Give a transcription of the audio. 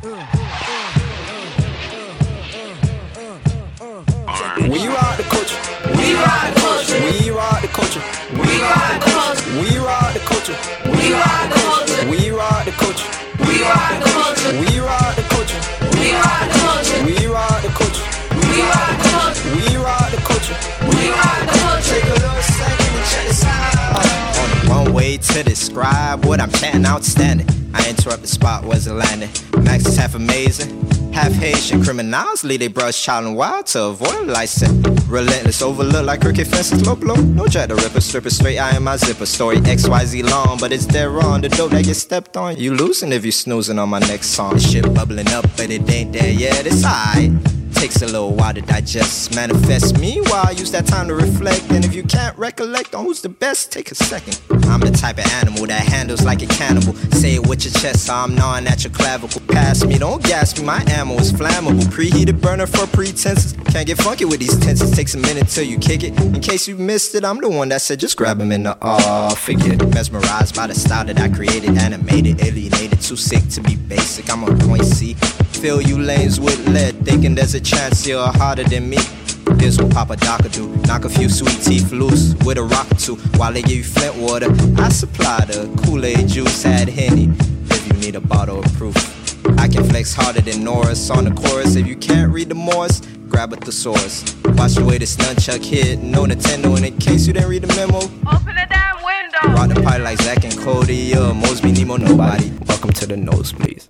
We rock the culture. We rock the culture. We rock the culture. We rock the culture. We rock the culture. To describe what I'm chatting outstanding. I interrupt the spot, wasn't landing. Max is half amazing, half Haitian. Criminals lead they brush child and wild to avoid a license. Relentless, overlook like crooked fences, low blow. No jack the ripper, stripper straight. I am my zipper. Story XYZ long, but it's dead wrong. The dope that gets stepped on, you losing if you snoozing on my next song. This shit bubbling up, but it ain't there yet. It's alright. Takes a little while to digest, manifest. Meanwhile, use that time to reflect. And if you can't recollect on who's the best, take a second. I'm the type of animal that handles like a cannibal. Say it with your chest, so I'm gnawing at your clavicle. Pass me, don't gas me, my ammo is flammable. Preheated burner for pretenses. Can't get funky with these tenses. Takes a minute till you kick it. In case you missed it, I'm the one that said just grab him in the ah, forget. Mesmerized by the style that I created, animated, alienated, too sick to be basic. I'm on point C. Fill you lanes with lead, thinking there's a chance you're harder than me. Here's what Papa Doc do. Knock a few sweet teeth loose with a rock or two. While they give you Flint water, I supply the Kool-Aid juice, add Henny. If you need a bottle of proof. I can flex harder than Norris on the chorus. If you can't read the Morse, grab a thesaurus. Watch the way this nunchuck hit, no Nintendo. And in case you didn't read the memo, Open the damn window. rock the party like Zack and Cody, uh, Mosby, Nemo, nobody. Welcome to the nose, please.